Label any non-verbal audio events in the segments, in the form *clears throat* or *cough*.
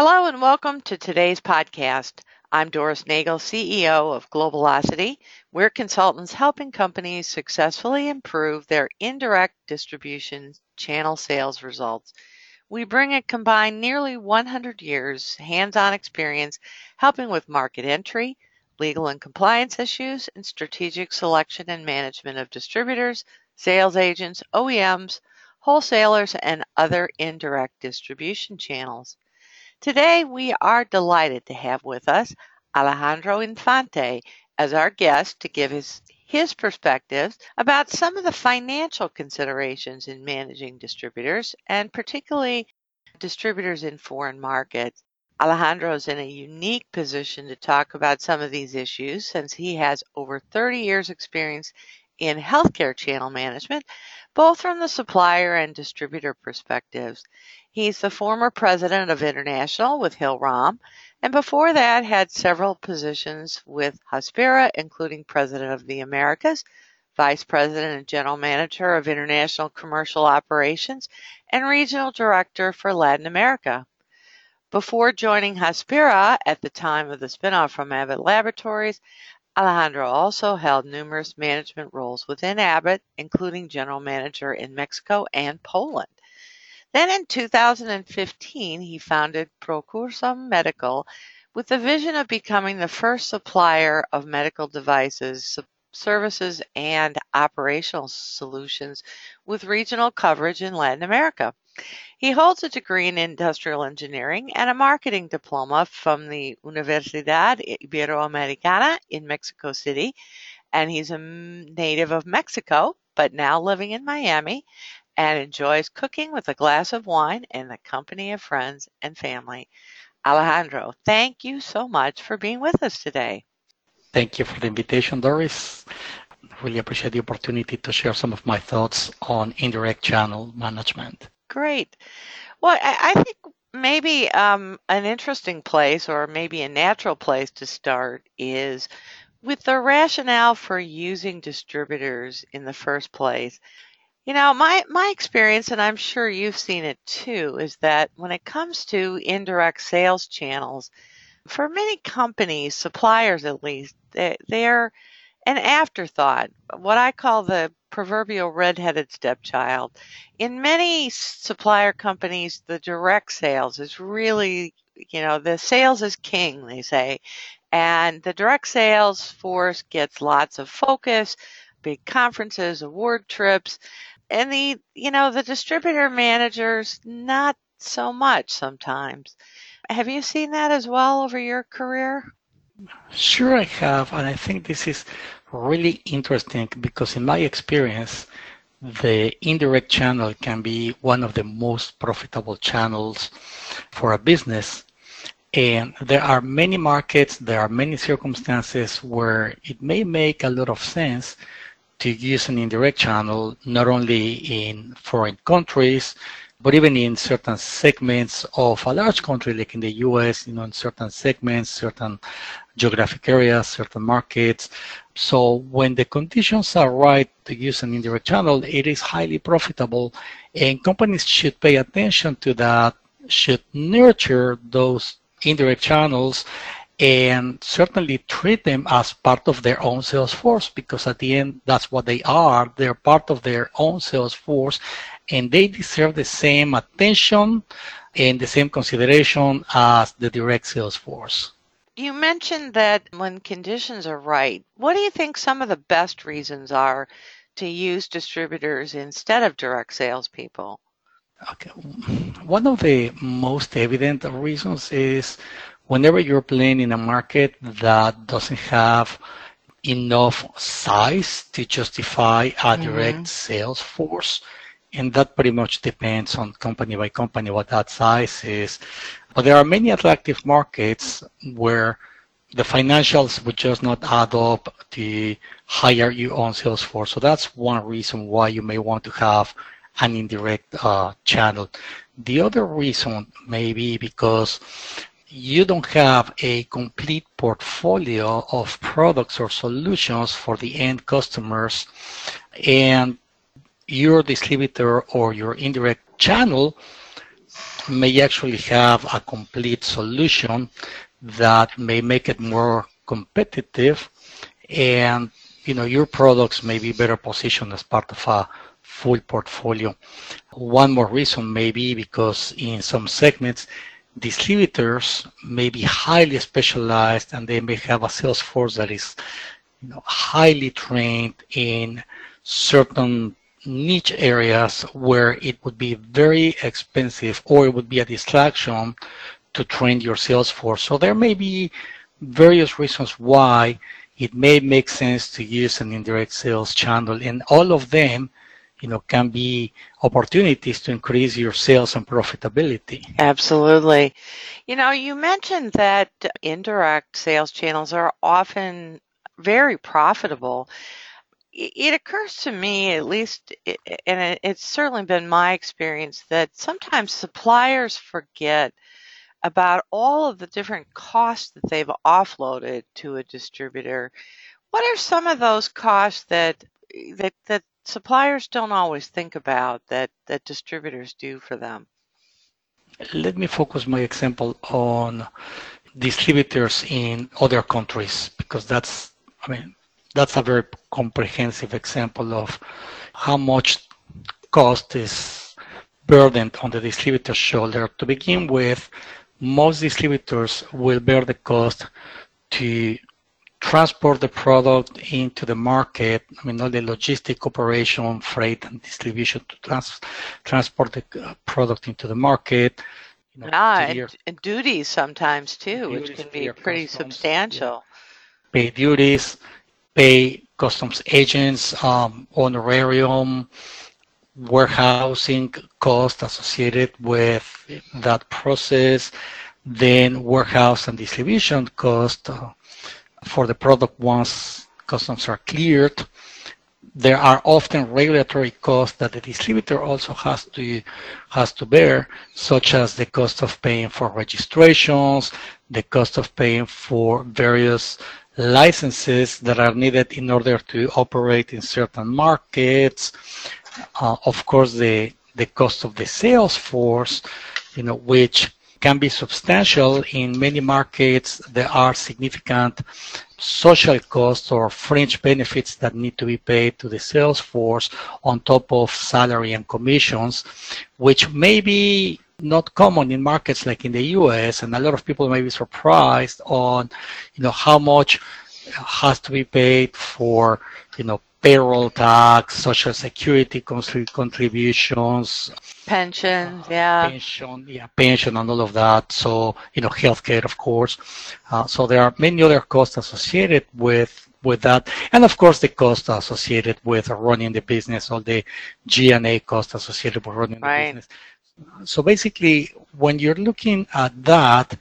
Hello and welcome to today's podcast. I'm Doris Nagel, CEO of Globalocity. We're consultants helping companies successfully improve their indirect distribution channel sales results. We bring a combined nearly 100 years hands-on experience helping with market entry, legal and compliance issues, and strategic selection and management of distributors, sales agents, OEMs, wholesalers, and other indirect distribution channels. Today, we are delighted to have with us Alejandro Infante as our guest to give his, his perspectives about some of the financial considerations in managing distributors and particularly distributors in foreign markets. Alejandro is in a unique position to talk about some of these issues since he has over 30 years experience in healthcare channel management, both from the supplier and distributor perspectives. He's the former president of International with Hill-Rom, and before that had several positions with Hospira, including president of the Americas, vice president and general manager of International Commercial Operations, and regional director for Latin America. Before joining Hospira at the time of the spinoff from Abbott Laboratories, Alejandro also held numerous management roles within Abbott, including general manager in Mexico and Poland. Then in 2015, he founded Procursum Medical with the vision of becoming the first supplier of medical devices, services, and operational solutions with regional coverage in Latin America. He holds a degree in industrial engineering and a marketing diploma from the Universidad Iberoamericana in Mexico City, and he's a native of Mexico, but now living in Miami and enjoys cooking with a glass of wine in the company of friends and family. Alejandro, thank you so much for being with us today. Thank you for the invitation, Doris. Really appreciate the opportunity to share some of my thoughts on indirect channel management. Great. Well, I think maybe um, an interesting place or maybe a natural place to start is with the rationale for using distributors in the first place. You know, my my experience, and I'm sure you've seen it too, is that when it comes to indirect sales channels, for many companies, suppliers at least, they, they're an afterthought, what I call the proverbial redheaded stepchild. In many supplier companies, the direct sales is really, you know, the sales is king, they say. And the direct sales force gets lots of focus, big conferences, award trips and the you know the distributor managers not so much sometimes have you seen that as well over your career sure i have and i think this is really interesting because in my experience the indirect channel can be one of the most profitable channels for a business. And there are many markets there are many circumstances where it may make a lot of sense to use an indirect channel, not only in foreign countries, but even in certain segments of a large country, like in the US, you know, in certain segments, certain geographic areas, certain markets. So when the conditions are right to use an indirect channel, it is highly profitable and companies should pay attention to that, should nurture those indirect channels and certainly treat them as part of their own sales force because at the end that's what they are they're part of their own sales force and they deserve the same attention and the same consideration as the direct sales force you mentioned that when conditions are right what do you think some of the best reasons are to use distributors instead of direct salespeople okay one of the most evident reasons is whenever you're playing in a market that doesn't have enough size to justify a mm-hmm. direct sales force, and that pretty much depends on company by company what that size is. But there are many attractive markets where the financials would just not add up to hire your own sales force. So that's one reason why you may want to have an indirect uh, channel. The other reason may be because you don't have a complete portfolio of products or solutions for the end customers and your distributor or your indirect channel may actually have a complete solution that may make it more competitive and you know your products may be better positioned as part of a full portfolio. One more reason may be because in some segments distributors may be highly specialized and they may have a sales force that is you know, highly trained in certain niche areas where it would be very expensive or it would be a distraction to train your sales force. So there may be various reasons why it may make sense to use an indirect sales channel and all of them you know can be opportunities to increase your sales and profitability. Absolutely. You know you mentioned that indirect sales channels are often very profitable it occurs to me, at least, and it's certainly been my experience, that sometimes suppliers forget about all of the different costs that they've offloaded to a distributor. What are some of those costs that that that suppliers don't always think about that that distributors do for them? Let me focus my example on distributors in other countries because that's I mean that's a very comprehensive example of how much cost is burdened on the distributor's shoulder. To begin with, most distributors will bear the cost to transport the product into the market. I mean, all the logistic operation, freight, and distribution to trans- transport the uh, product into the market. You know, ah, and, and, duties sometimes too, which can be pretty substantial. Yeah. Pay duties, pay customs agents, um, honorarium, warehousing cost associated with that process, then warehouse and distribution cost uh, for the product once customs are cleared. There are often regulatory costs that the distributor also has to has to bear, such as the cost of paying for registrations, the cost of paying for various licenses that are needed in order to operate in certain markets, uh, of course, the, the cost of the sales force, you know, which can be substantial in many markets. There are significant social costs or fringe benefits that need to be paid to the sales force on top of salary and commissions, which may be not common in markets like in the US, and a lot of people may be surprised on, you know, how much has to be paid for, you know, payroll tax, social security contributions, pension, uh, yeah, pension, yeah, pension, and all of that. So you know, healthcare, of course. Uh, so there are many other costs associated with with that, and of course the cost associated with running the business, all the G&A costs associated with running right. the business. So basically, when you're looking at that,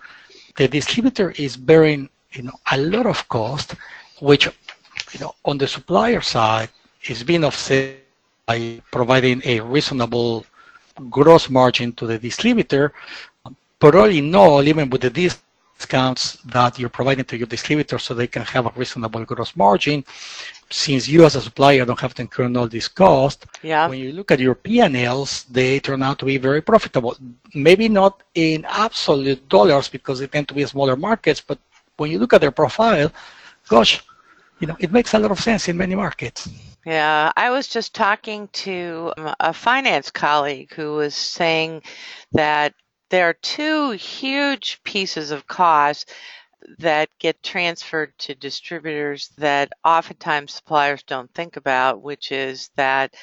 the distributor is bearing you know a lot of cost, which you know, on the supplier side, is being offset by providing a reasonable gross margin to the distributor. But all in all, even with the discounts that you're providing to your distributor so they can have a reasonable gross margin, since you as a supplier don't have to incur all this cost, yeah. when you look at your P&Ls, they turn out to be very profitable. Maybe not in absolute dollars because they tend to be smaller markets, but when you look at their profile, gosh, you know, it makes a lot of sense in many markets. Yeah, I was just talking to um, a finance colleague who was saying that there are two huge pieces of cost that get transferred to distributors that oftentimes suppliers don't think about, which is that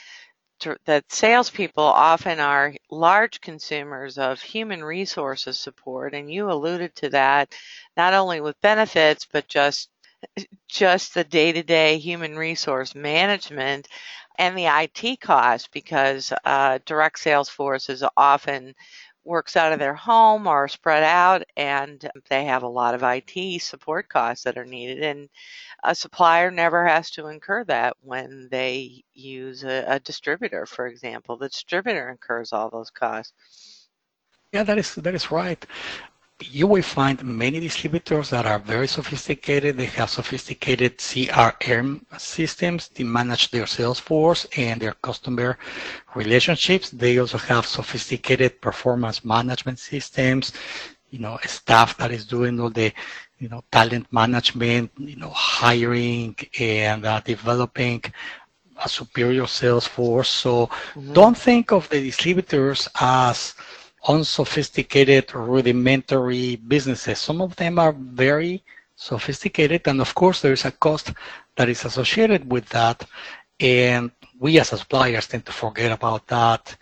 that salespeople often are large consumers of human resources support, and you alluded to that not only with benefits but just just the day-to-day human resource management and the IT costs because uh, direct sales forces often works out of their home or spread out and um, they have a lot of IT support costs that are needed and a supplier never has to incur that when they use a, a distributor for example. The distributor incurs all those costs. Yeah that is that is right you will find many distributors that are very sophisticated. They have sophisticated CRM systems to manage their sales force and their customer relationships. They also have sophisticated performance management systems, you know, staff that is doing all the, you know, talent management, you know, hiring and uh, developing a superior sales force. So mm-hmm. don't think of the distributors as unsophisticated, rudimentary businesses. Some of them are very sophisticated, and of course, there is a cost that is associated with that. And we as suppliers tend to forget about that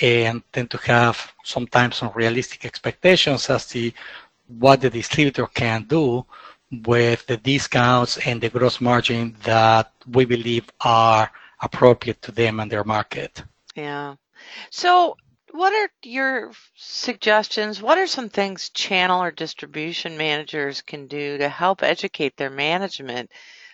and tend to have sometimes unrealistic expectations as to what the distributor can do with the discounts and the gross margin that we believe are appropriate to them and their market. Yeah. So what are your suggestions? What are some things channel or distribution managers can do to help educate their management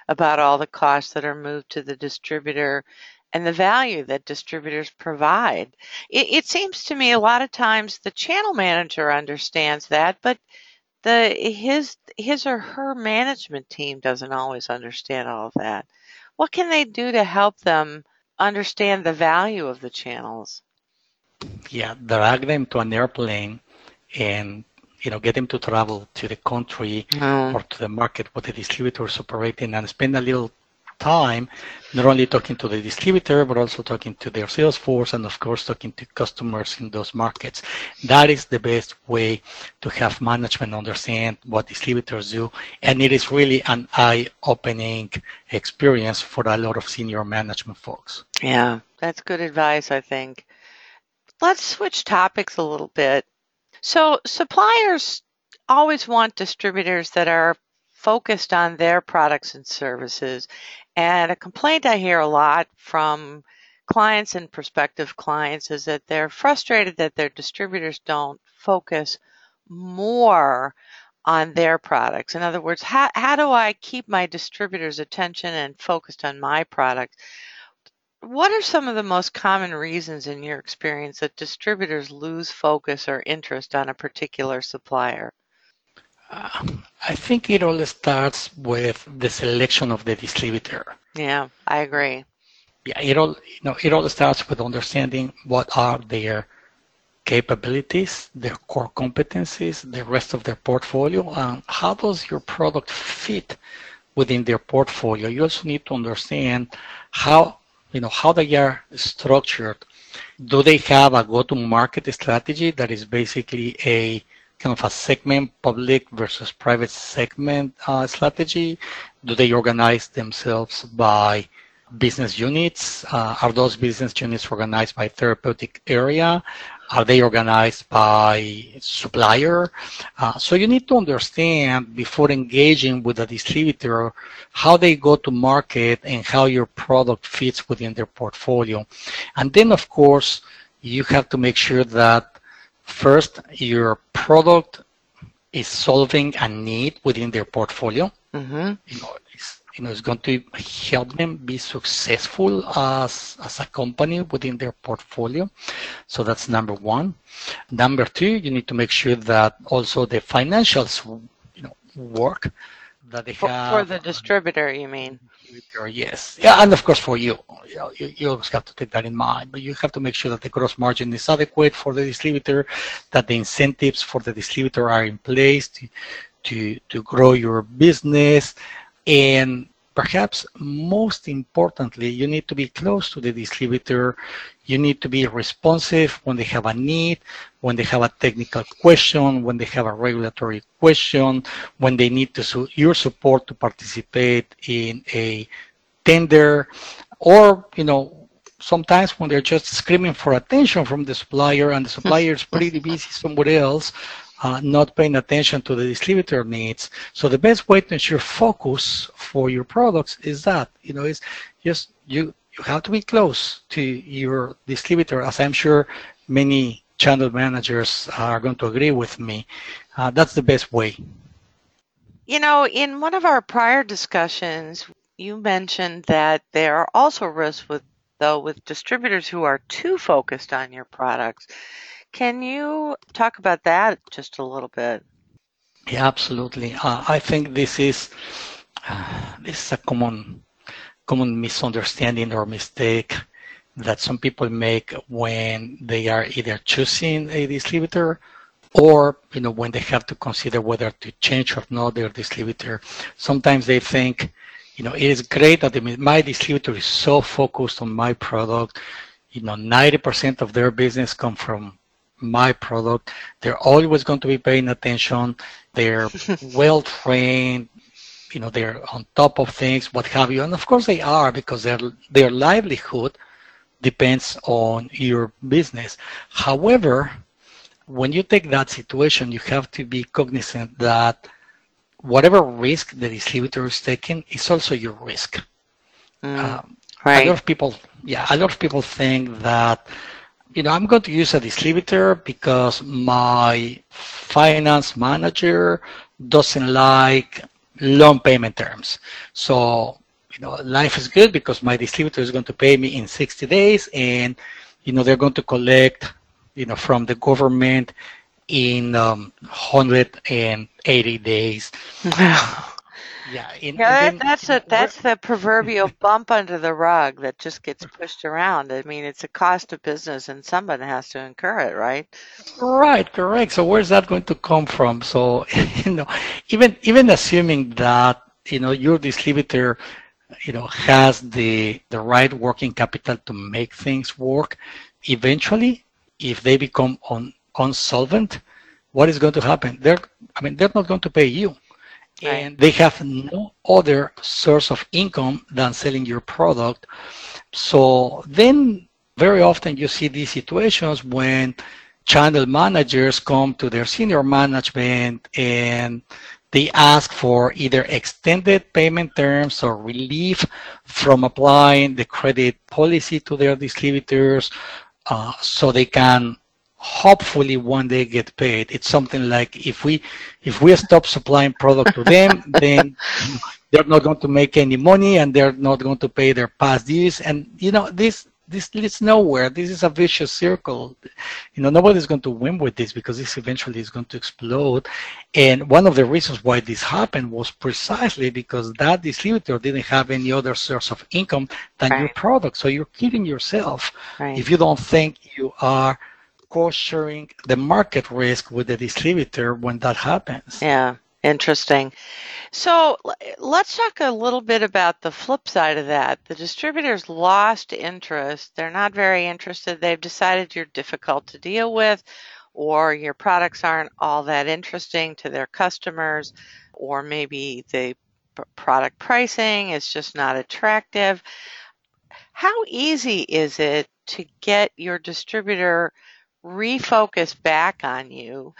about all the costs that are moved to the distributor and the value that distributors provide? It, it seems to me a lot of times the channel manager understands that, but the his his or her management team doesn't always understand all of that. What can they do to help them understand the value of the channels? Yeah, drag them to an airplane and you know get them to travel to the country oh. or to the market where the distributor is operating and spend a little time not only talking to the distributor but also talking to their sales force and of course talking to customers in those markets. That is the best way to have management understand what distributors do and it is really an eye-opening experience for a lot of senior management folks. Yeah that's good advice i think let's switch topics a little bit. So, suppliers always want distributors that are focused on their products and services. And a complaint I hear a lot from clients and prospective clients is that they're frustrated that their distributors don't focus more on their products. In other words, how, how do I keep my distributor's attention and focused on my products? What are some of the most common reasons in your experience that distributors lose focus or interest on a particular supplier? Uh, I think it all starts with the selection of the distributor. Yeah, I agree. Yeah, it all you know it all starts with understanding what are their capabilities, their core competencies, the rest of their portfolio, and how does your product fit within their portfolio. You also need to understand how you know, how they are structured. Do they have a go-to-market strategy that is basically a kind of a segment public versus private segment uh, strategy? Do they organize themselves by business units? Uh, are those business units organized by therapeutic area? Are they organized by supplier? Uh, so you need to understand before engaging with a distributor how they go to market and how your product fits within their portfolio. And then, of course, you have to make sure that first your product is solving a need within their portfolio. Mm-hmm. You know, you know, it's going to help them be successful as, as a company within their portfolio. So that's number one. Number two, you need to make sure that also the financials, you know, work that they for, have. For the distributor, you mean? Yes. Yeah, and of course for you. You, know, you, you always have to take that in mind, but you have to make sure that the gross margin is adequate for the distributor, that the incentives for the distributor are in place to, to, to grow your business, and perhaps most importantly, you need to be close to the distributor. You need to be responsive when they have a need, when they have a technical question, when they have a regulatory question, when they need to su- your support to participate in a tender, or you know sometimes when they're just screaming for attention from the supplier and the supplier is pretty busy somewhere else uh, not paying attention to the distributor needs. So the best way to ensure focus for your products is that, you know, is just you, you have to be close to your distributor, as I'm sure many channel managers are going to agree with me. Uh, that's the best way. You know, in one of our prior discussions, you mentioned that there are also risks with though with distributors who are too focused on your products. Can you talk about that just a little bit? Yeah, absolutely. Uh, I think this is uh, this is a common common misunderstanding or mistake that some people make when they are either choosing a distributor or you know when they have to consider whether to change or not their distributor. Sometimes they think, you know, it is great that my distributor is so focused on my product. You know, 90% of their business come from my product. They're always going to be paying attention. They're *laughs* well trained. You know, they're on top of things, what have you. And of course they are because their their livelihood depends on your business. However, when you take that situation, you have to be cognizant that whatever risk the distributor is taking is also your risk. Mm, um, right. A lot of people, yeah, a lot of people think that you know, I'm going to use a distributor because my finance manager doesn't like long payment terms. So, you know, life is good because my distributor is going to pay me in 60 days and, you know, they're going to collect, you know, from the government in um, 180 days. Yeah, in, yeah, that, that's a that's the proverbial *laughs* bump under the rug that just gets pushed around. I mean, it's a cost of business, and someone has to incur it, right? Right, correct. So where's that going to come from? So *laughs* you know, even even assuming that you know your distributor, you know, has the the right working capital to make things work, eventually, if they become un, unsolvent, what is going to happen? They're I mean, they're not going to pay you and they have no other source of income than selling your product. So then very often you see these situations when channel managers come to their senior management and they ask for either extended payment terms or relief from applying the credit policy to their distributors uh, so they can hopefully one day get paid. It's something like if we if we stop supplying product to them, *laughs* then they're not going to make any money and they're not going to pay their past dues. And you know this this leads nowhere. This is a vicious circle. You know nobody's going to win with this because this eventually is going to explode. And one of the reasons why this happened was precisely because that distributor didn't have any other source of income than right. your product. So you're kidding yourself right. if you don't think you are cost sharing the market risk with the distributor when that happens. Yeah, interesting. So let's talk a little bit about the flip side of that. The distributors lost interest. They're not very interested. They've decided you're difficult to deal with, or your products aren't all that interesting to their customers, or maybe the product pricing is just not attractive. How easy is it to get your distributor refocus back on you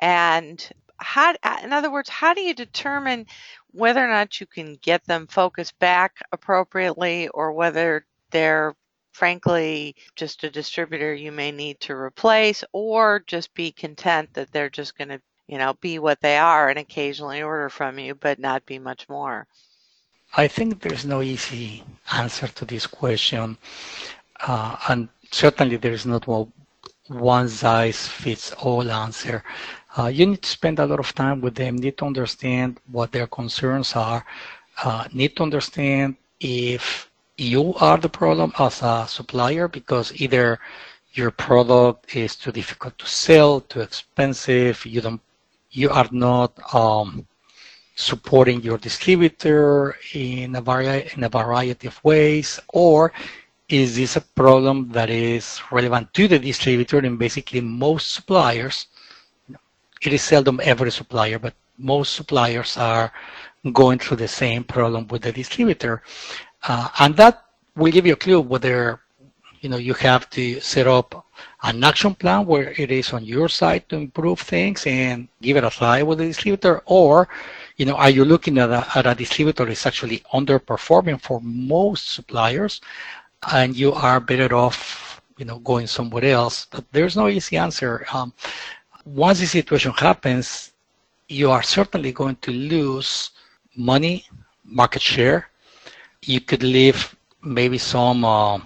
and how in other words how do you determine whether or not you can get them focused back appropriately or whether they're frankly just a distributor you may need to replace or just be content that they're just going to you know be what they are and occasionally order from you but not be much more? I think there's no easy answer to this question uh, and certainly there is not one size fits all answer. Uh, you need to spend a lot of time with them, need to understand what their concerns are, uh, need to understand if you are the problem as a supplier because either your product is too difficult to sell, too expensive, you don't, you are not um, supporting your distributor in a, vari- in a variety of ways, or is this a problem that is relevant to the distributor and basically most suppliers? It is seldom every supplier but most suppliers are going through the same problem with the distributor. Uh, and that will give you a clue whether you know you have to set up an action plan where it is on your side to improve things and give it a try with the distributor or you know are you looking at a, at a distributor is actually underperforming for most suppliers and you are better off, you know, going somewhere else. But there's no easy answer. Um, once the situation happens, you are certainly going to lose money, market share. You could leave maybe some uh,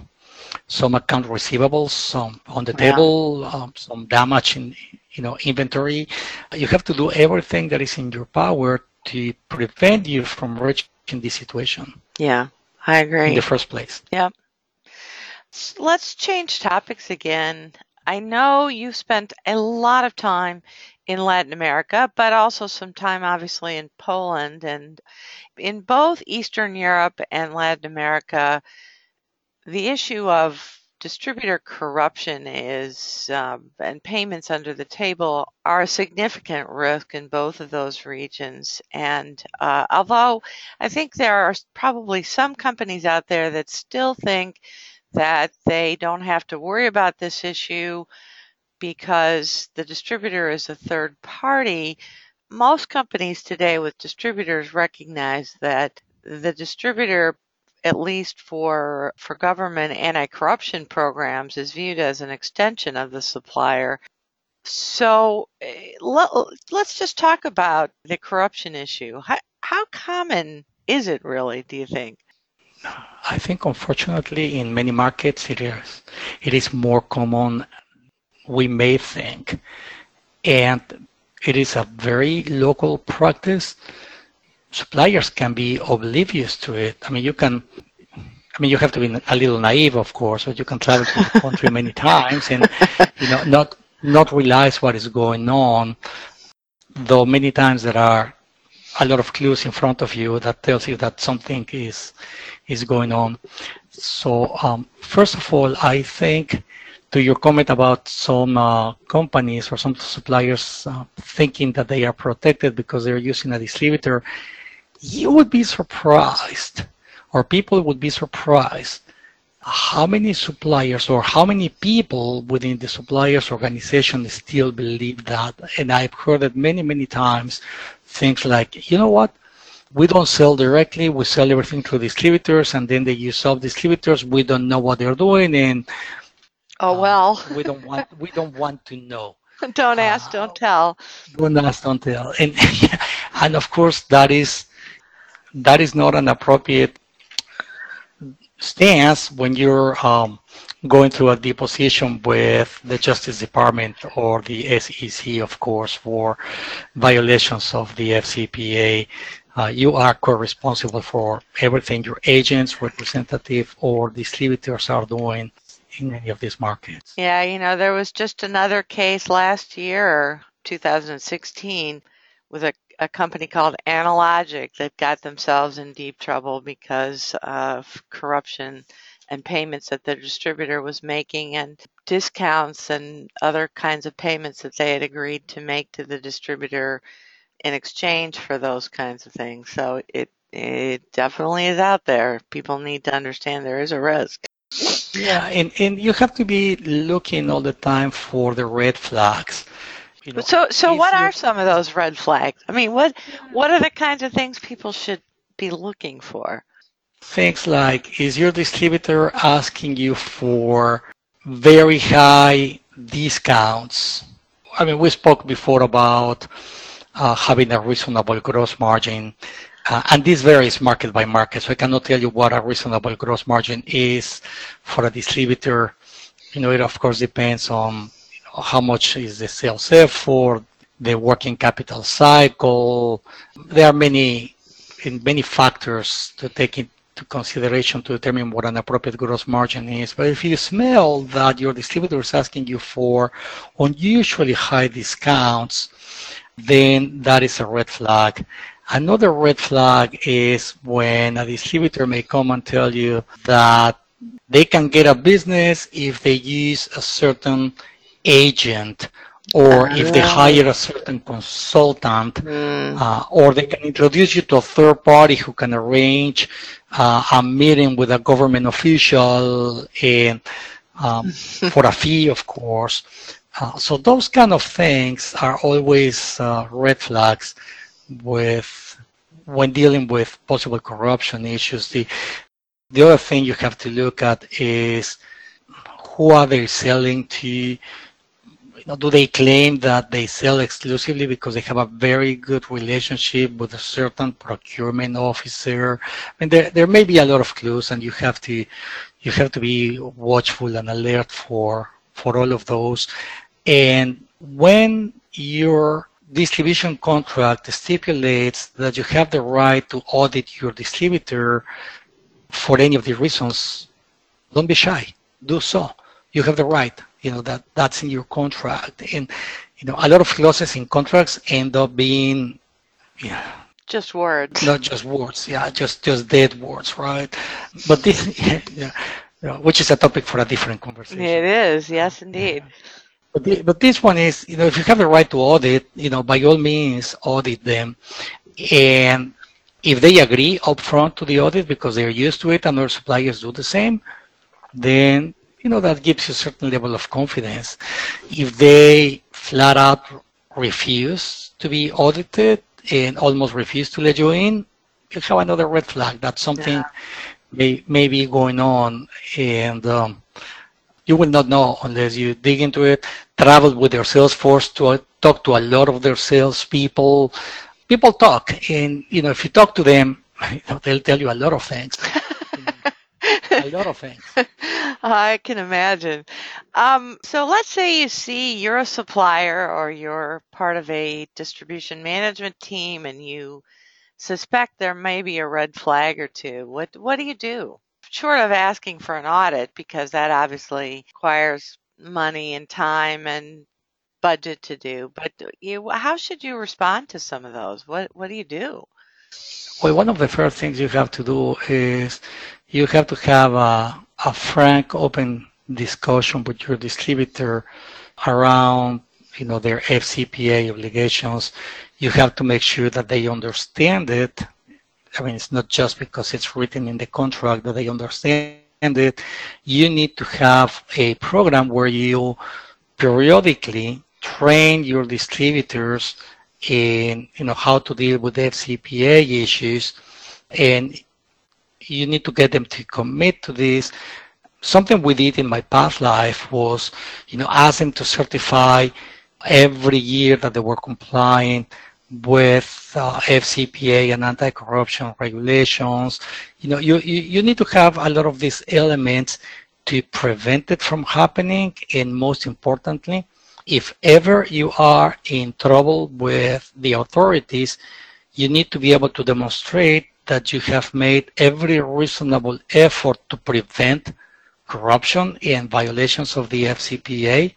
some account receivables, some on the Yeah. table, um, some damage in you know inventory. You have to do everything that is in your power to prevent you from reaching this situation Yeah, I agree. in the first place. S- Let's change topics again. I know you spent a lot of time in Latin America, but also some time obviously in Poland and in both Eastern Europe and Latin America. The issue of distributor corruption is, um, and payments under the table are a significant risk in both of those regions. And uh, although I think there are probably some companies out there that still think that they don't have to worry about this issue because the distributor is a third party. Most companies today with distributors recognize that the distributor, at least for, for government anti-corruption programs, is viewed as an extension of the supplier. So eh, let, let's just talk about the corruption issue. How, how common is it really, do you think? I think unfortunately in many markets it is it is more common we may think and it is a very local practice. Suppliers can be oblivious to it. I mean you can i mean you have to be a little naive of course but you can travel to the country many *laughs* times and you know not not realize what is going on though many times there are a lot of clues in front of you that tells you that something is is going on. So um, first of all, I think to your comment about some uh, companies or some suppliers uh, thinking that they are protected because they're using a distributor, you would be surprised, or people would be surprised, how many suppliers or how many people within the suppliers organization still believe that. And I've heard it many, many times, things like, you know what? we don't sell directly. We sell everything through distributors, and then they use sub distributors. We don't know what they're doing, and Oh, uh, well, *laughs* we don't want we don't want to know. *laughs* don't ask, don't tell. Don't ask, don't tell. And *laughs* and of course that is that is not an appropriate stance when you're um, going through a deposition with the Justice Department or the SEC, of course, for violations of the FCPA. Uh, you are co-responsible for everything your agents, representative, or distributors are doing in any of these markets. Yeah, you know, there was just another case last year, 2016, with a, a company called Analogic that got themselves in deep trouble because of corruption and payments that the distributor was making and discounts and other kinds of payments that they had agreed to make to the distributor in exchange for those kinds of things. So it it definitely is out there. People need to understand there is a risk. Yeah, and, and you have to be looking all the time for the red flags. You know, So so what you- are some of those red flags? I mean, what what are the kinds of things people should be looking for? things like is your distributor asking you for very high discounts? I mean, we spoke before about uh, having a reasonable gross margin, uh, and this varies market by market. So I cannot tell you what a reasonable gross margin is for a distributor. You know, it of course depends on how much is the sales effort, the working capital cycle. There are many many factors to take into consideration to determine what an appropriate gross margin is. But if you smell that your distributor is asking you for unusually high discounts, then that is a red flag. Another red flag is when a distributor may come and tell you that they can get a business if they use a certain agent or if they hire a certain consultant Mm, uh, or they can introduce you to a third party who can arrange uh, a meeting with a government official and um, *laughs* for a fee, of course. Uh, so those kind of things are always uh, red flags with when dealing with possible corruption issues. The the other thing you have to look at is who are they selling to know, do they claim that they sell exclusively because they have a very good relationship with a certain procurement officer? I mean, there, there may be a lot of clues and you have to, you have to be watchful and alert for for all of those. And when your distribution contract stipulates that you have the right to audit your distributor for any of the reasons, don't be shy. Do so. You have the right. You know that that's in your contract. And you know a lot of clauses in contracts end up being yeah just words. Not just words. Yeah, just just dead words, right? But this *laughs* yeah, yeah, which is a topic for a different conversation. It is. Yes, indeed. Yeah. But, the, but this one is, you know, if you have the right to audit, you know, by all means, audit them. And if they agree upfront to the audit because they're used to it and their suppliers do the same, then you know that gives you a certain level of confidence. If they flat out refuse to be audited and almost refuse to let you in, you have another red flag. That's something yeah. may, may be going on, and um, you will not know unless you dig into it. Travel with their sales force to talk to a lot of their sales people, people talk, and you know if you talk to them, *laughs* they'll tell you a lot of things. A lot of things. *laughs* I can imagine. Um, so let's say you see you're a supplier or you're part of a distribution management team, and you suspect there may be a red flag or two. What what do you do? Short of asking for an audit, because that obviously requires money and time and budget to do. But you, how should you respond to some of those? What What do you do? Well, one of the first things you have to do is you have to have a, a frank, open discussion with your distributor around you know their FCPA obligations. You have to make sure that they understand it. I mean, it's not just because it's written in the contract that they understand it. You need to have a program where you periodically train your distributors in you know how to deal with FCPA issues, and you need to get them to commit to this. Something we did in my past life was, you know, ask them to certify every year that they were complying with uh, FCPA and anti-corruption regulations. You know, you, you, you need to have a lot of these elements to prevent it from happening. And most importantly, if ever you are in trouble with the authorities, you need to be able to demonstrate that you have made every reasonable effort to prevent corruption and violations of the FCPA,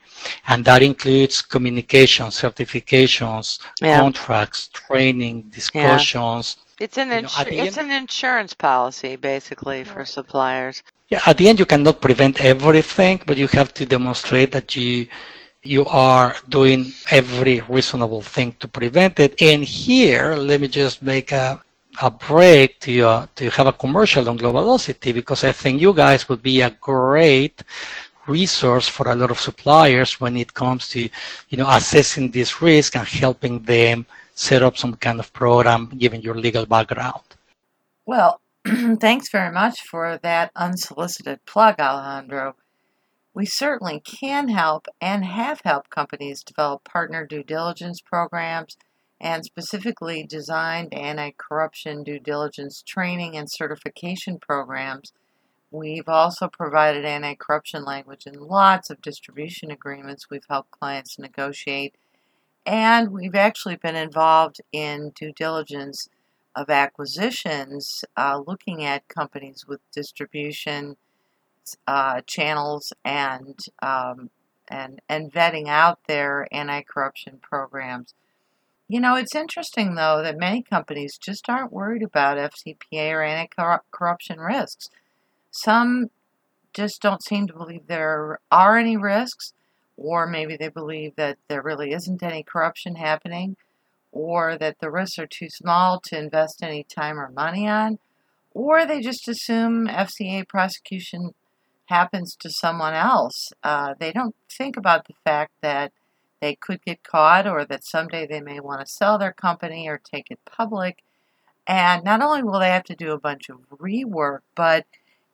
and that includes communication, certifications, yeah. contracts, training, discussions. Yeah. It's an insu- know, it's end, an insurance policy basically for suppliers. Yeah, at the end you cannot prevent everything, but you have to demonstrate that you you are doing every reasonable thing to prevent it. And here, let me just make a a break to to have a commercial on Globalocity because I think you guys would be a great resource for a lot of suppliers when it comes to you know assessing this risk and helping them set up some kind of program given your legal background. Well, *clears throat* thanks very much for that unsolicited plug, Alejandro. We certainly can help and have helped companies develop partner due diligence programs and specifically designed anti-corruption due diligence training and certification programs. We've also provided anti-corruption language in lots of distribution agreements we've helped clients negotiate. And we've actually been involved in due diligence of acquisitions, uh, looking at companies with distribution uh, channels and um, and and vetting out their anti-corruption programs. You know, it's interesting though that many companies just aren't worried about FCPA or anti-corruption risks. Some just don't seem to believe there are any risks, or maybe they believe that there really isn't any corruption happening, or that the risks are too small to invest any time or money on, or they just assume FCA prosecution happens to someone else. Uh, they don't think about the fact that they could get caught or that someday they may want to sell their company or take it public. And not only will they have to do a bunch of rework, but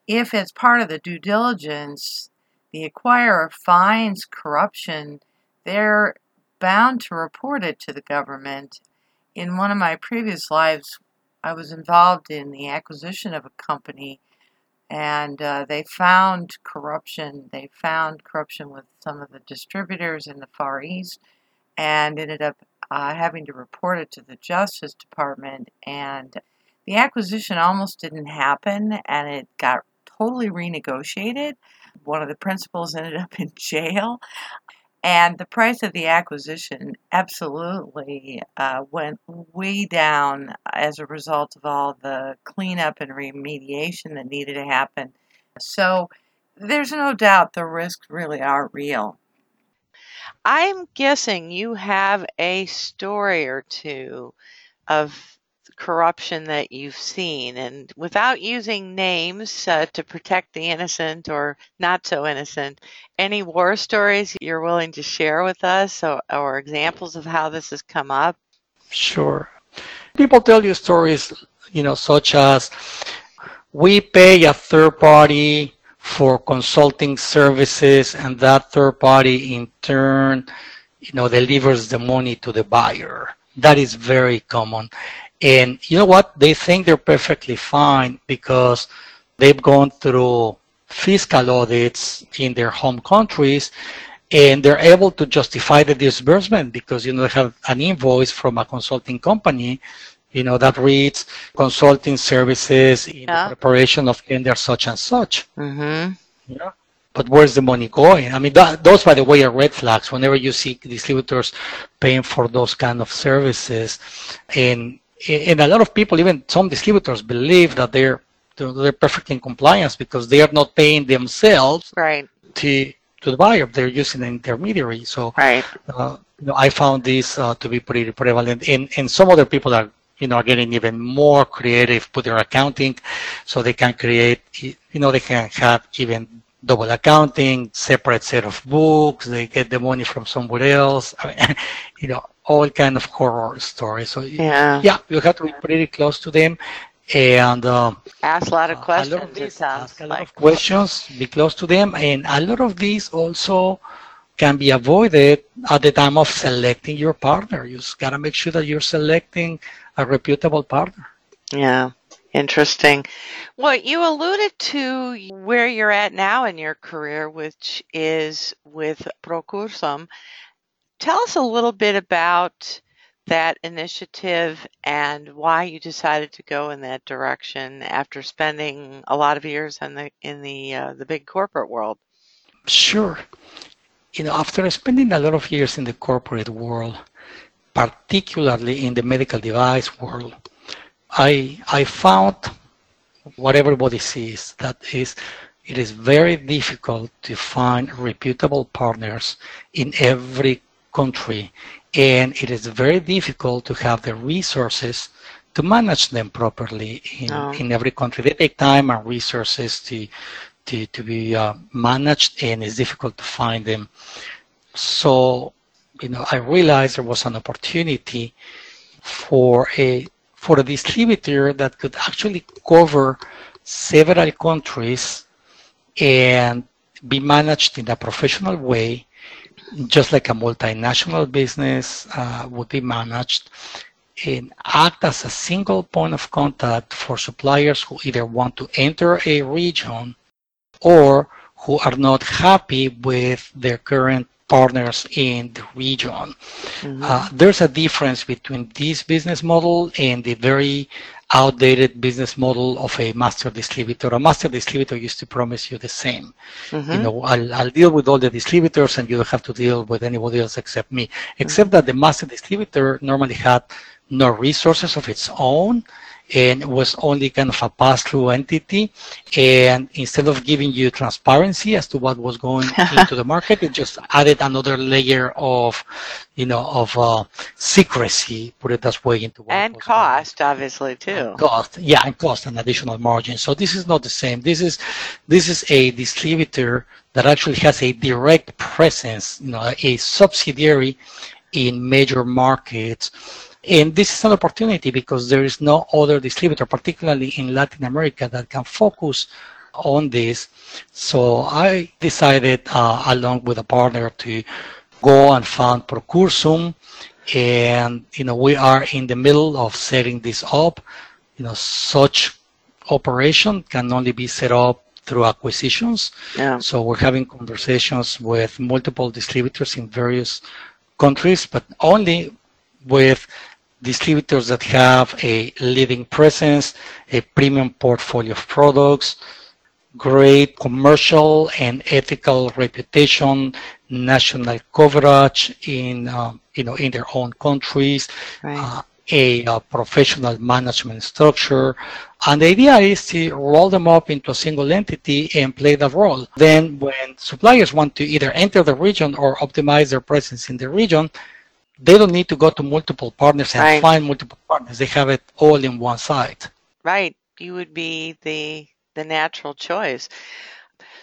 if as part of the due diligence, the acquirer finds corruption, they're bound to report it to the government. In one of my previous lives, I was involved in the acquisition of a company and uh, they found corruption. They found corruption with some of the distributors in the Far East, and ended up uh, having to report it to the Justice Department. And the acquisition almost didn't happen, and it got totally renegotiated. One of the principals ended up in jail. And the price of the acquisition absolutely uh, went way down as a result of all the cleanup and remediation that needed to happen. So there's no doubt the risks really are real. I'm guessing you have a story or two of corruption that you've seen. And without using names uh, to protect the innocent or not so innocent any war stories you're willing to share with us or, or examples of how this has come up? Sure. People tell you stories you know such as we pay a third party for consulting services and that third party in turn you know delivers the money to the buyer. That is very common and you know what? They think they're perfectly fine because they've gone through fiscal audits in their home countries and they're able to justify the disbursement because you know they have an invoice from a consulting company you know that reads consulting services in yeah. the preparation of tender such and such mm-hmm. yeah but where's the money going i mean that, those by the way are red flags whenever you see distributors paying for those kind of services and and a lot of people, even some distributors, believe that they're they're perfectly in compliance because they are not paying themselves right. to to the buyer. They're using an intermediary. So right. Uh, you know, I found this uh, to be pretty prevalent, and and some other people are you know are getting even more creative with their accounting, so they can create you know they can have even double accounting, separate set of books. They get the money from somewhere else. *laughs* I mean, *laughs* you know, all kind of horror stories. So yeah, yeah, you have to be pretty close to them and uh, ask a lot of questions. A lot of these, ask a lot of questions, be close to them, and a lot of these also can be avoided at the time of selecting your partner. You just gotta make sure that you're selecting a reputable partner. Yeah. Interesting. Well, you alluded to where you're at now in your career, which is with Procursum. Tell us a little bit about that initiative and why you decided to go in that direction after spending a lot of years in the in the uh, the big corporate world. Sure. You know, after spending a lot of years in the corporate world, particularly in the medical device world, I I found what everybody sees that is it is very difficult to find reputable partners in every country, and it is very difficult to have the resources to manage them properly in, oh. in every country. They take time and resources to to, to be uh, managed, and it's difficult to find them. So, you know, I realized there was an opportunity for a for a distributor that could actually cover several countries and be managed in a professional way just like a multinational business uh, would be managed and act as a single point of contact for suppliers who either want to enter a region or who are not happy with their current partners in the region. Mm-hmm. Uh, there's a difference between this business model and the very outdated business model of a master distributor. A master distributor used to promise you the same. Mm-hmm. You know, I'll, I'll, deal with all the distributors and you don't have to deal with anybody else except me. Except mm-hmm. that the master distributor normally had no resources of its own and it was only kind of a pass-through entity. And instead of giving you transparency as to what was going *laughs* into the market, it just added another layer of, you know, of uh, secrecy, put it that way, into what and cost, going. obviously too. And cost, yeah, and cost and additional margin. So this is not the same. This is this is a distributor that actually has a direct presence, you know, a subsidiary in major markets and this is an opportunity because there is no other distributor, particularly in Latin America, that can focus on this. So I decided, uh, along with a partner, to go and found Procursum. And, you know, we are in the middle of setting this up. You know, such operation can only be set up through acquisitions. Yeah. So we're having conversations with multiple distributors in various countries, but only with distributors that have a leading presence, a premium portfolio of products, great commercial and ethical reputation, national coverage in uh, you know in their own countries, Right. uh, a uh, professional management structure, and the idea is to roll them up into a single entity and play that role. Then, when suppliers want to either enter the region or optimize their presence in the region, they don't need to go to multiple partners and Right. find multiple partners. They have it all in one site. Right. You would be the the natural choice.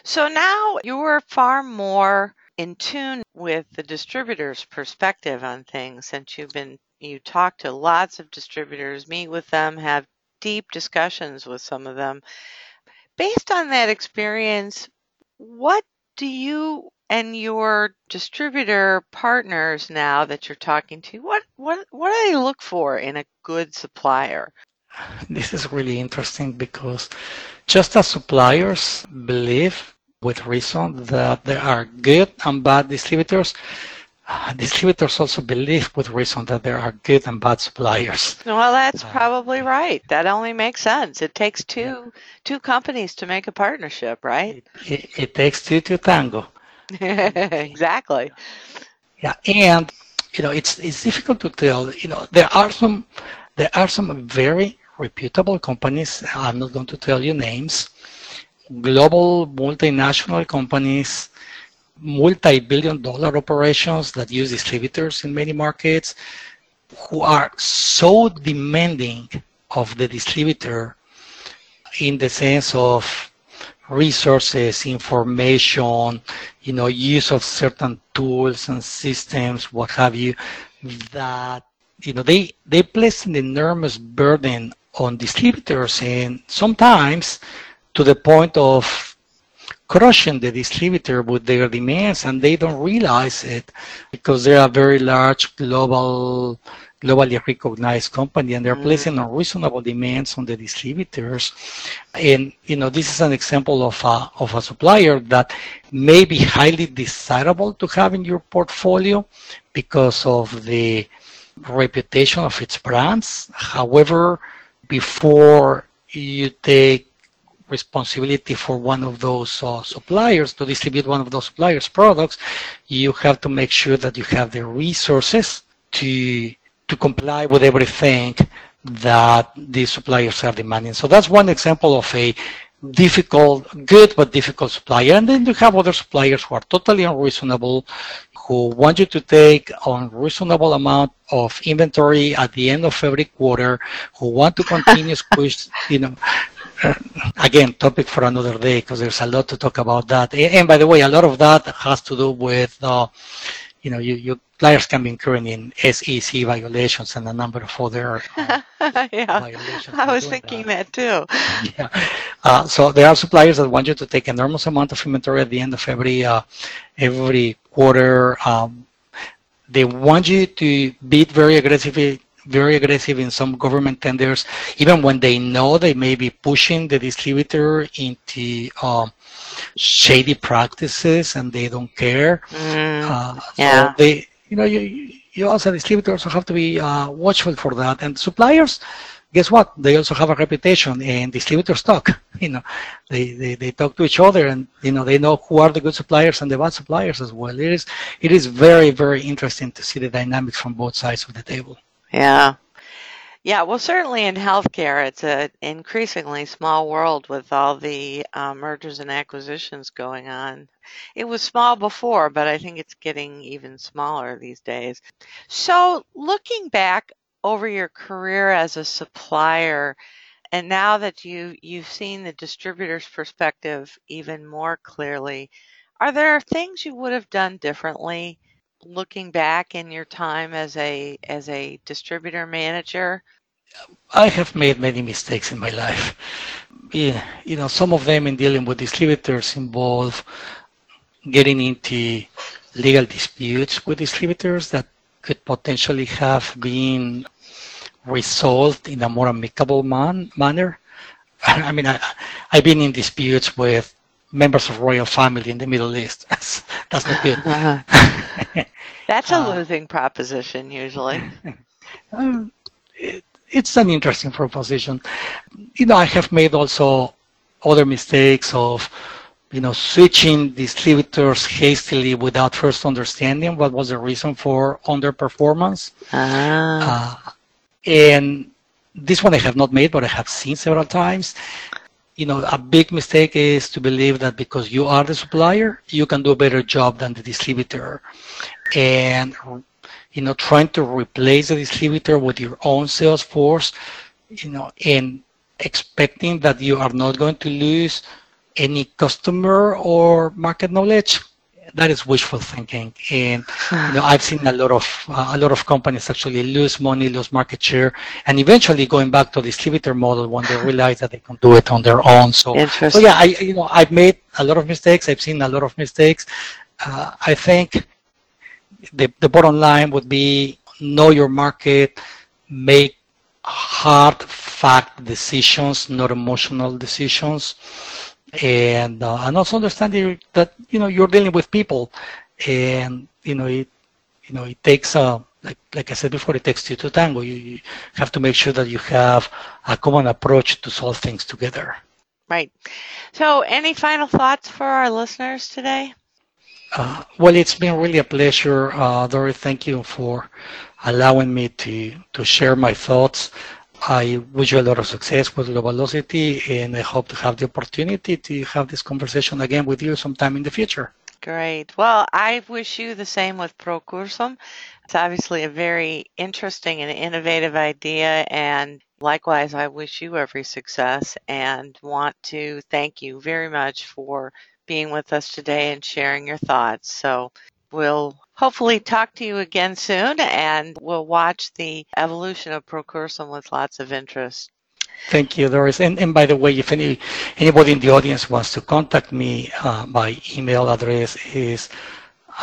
So now you're far more in tune with the distributor's perspective on things since you've been you talk to lots of distributors, meet with them, have deep discussions with some of them. Based on that experience, what do you and your distributor partners now that you're talking to, what what what do they look for in a good supplier? This is really interesting because just as suppliers believe with reason that there are good and bad distributors, uh, distributors also believe with reason that there are good and bad suppliers. Well, that's Uh, probably right. That only makes sense. It takes two two companies to make a partnership, right? It, it takes two to tango. *laughs* exactly. Yeah, and you know it's it's difficult to tell. You know there are some there are some very reputable companies. I'm not going to tell you names. Global multinational companies, multi-billion dollar operations that use distributors in many markets, who are so demanding of the distributor in the sense of resources, information, you know, use of certain tools and systems, what have you, that you know they they place an enormous burden on distributors and sometimes to the point of crushing the distributor with their demands and they don't realize it because they're very large global globally recognized company and they're Mm. placing unreasonable demands on the distributors and you know this is an example of a, of a supplier that may be highly desirable to have in your portfolio because of the reputation of its brands however before you take responsibility for one of those uh, suppliers to distribute one of those suppliers products you have to make sure that you have the resources to to comply with everything that these suppliers are demanding so that's one example of a difficult good but difficult supplier and then you have other suppliers who are totally unreasonable who want you to take unreasonable amount of inventory at the end of every quarter who want to *laughs* continue squish you know uh, again, topic for another day because there's a lot to talk about that. And, and by the way, a lot of that has to do with, uh, you know, you, you players can be incurring in SEC violations and a number of other uh, *laughs* yeah. violations. I was thinking that. that too. *laughs* yeah. Uh, so there are suppliers that want you to take enormous amount of inventory at the end of every uh, every quarter. Um, they want you to bid very aggressively, very aggressive in some government tenders, even when they know they may be pushing the distributor into um, shady practices and they don't care. Mm, Uh, so Yeah. they, you know, you, you also distributors also have to be uh, watchful for that. And suppliers, guess what? They also have a reputation, and distributors *laughs* talk. You know, they, they, they talk to each other, and you know they know who are the good suppliers and the bad suppliers as well. It is it is very very interesting to see the dynamics from both sides of the table. yeah. Yeah, well, certainly in healthcare, it's an increasingly small world with all the uh, mergers and acquisitions going on. It was small before, but I think it's getting even smaller these days. So, looking back over your career as a supplier, and now that you you've seen the distributor's perspective even more clearly, are there things you would have done differently looking back in your time as a as a distributor manager? I have made many mistakes in my life. Yeah, you know, some of them in dealing with distributors involve getting into legal disputes with distributors that could potentially have been resolved in a more amicable man- manner. *laughs* I mean, I, I've been in disputes with members of royal family in the Middle East. *laughs* That's, that's not good. Uh-huh. *laughs* That's a Uh, losing proposition usually. *laughs* Um, it, it's an interesting proposition. You know, I have made also other mistakes of, you know, switching distributors hastily without first understanding what was the reason for underperformance. Ah. Uh, and this one I have not made, but I have seen several times. You know, a big mistake is to believe that because you are the supplier, you can do a better job than the distributor. And, you know, trying to replace the distributor with your own sales force, you know, and expecting that you are not going to lose any customer or market knowledge, that is wishful thinking. And you know, I've seen a lot of uh, a lot of companies actually lose money, lose market share, and eventually going back to distributor model when they realize that they can do it on their own. So, so yeah, I you know I've made a lot of mistakes. I've seen a lot of mistakes. Uh, I think the the bottom line would be know your market, make hard fact decisions, not emotional decisions and uh, and also understanding that you know you're dealing with people, and you know it you know it takes uh, like like I said before, it takes two to tango. You, you have to make sure that you have a common approach to solve things together. Right. So, any final thoughts for our listeners today? Uh, well, it's been really a pleasure, uh, Dory. Thank you for allowing me to to share my thoughts. I wish you a lot of success with Globalocity, and I hope to have the opportunity to have this conversation again with you sometime in the future. Great. Well, I wish you the same with Procursum. It's obviously a very interesting and innovative idea, and likewise, I wish you every success and want to thank you very much for being with us today and sharing your thoughts. So, we'll hopefully talk to you again soon, and we'll watch the evolution of Procursum with lots of interest. Thank you, Doris. And, and by the way, if any anybody in the audience wants to contact me, uh, my email address is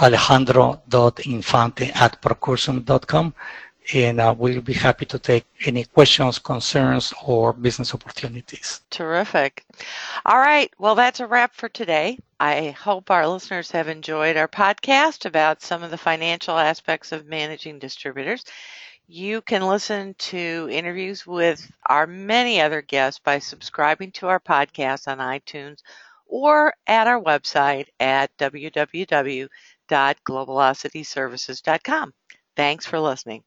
alejandro.infante at procursum.com. And uh, we'll be happy to take any questions, concerns, or business opportunities. Terrific. All right. Well, that's a wrap for today. I hope our listeners have enjoyed our podcast about some of the financial aspects of managing distributors. You can listen to interviews with our many other guests by subscribing to our podcast on iTunes or at our website at www.globalocityservices.com. Thanks for listening.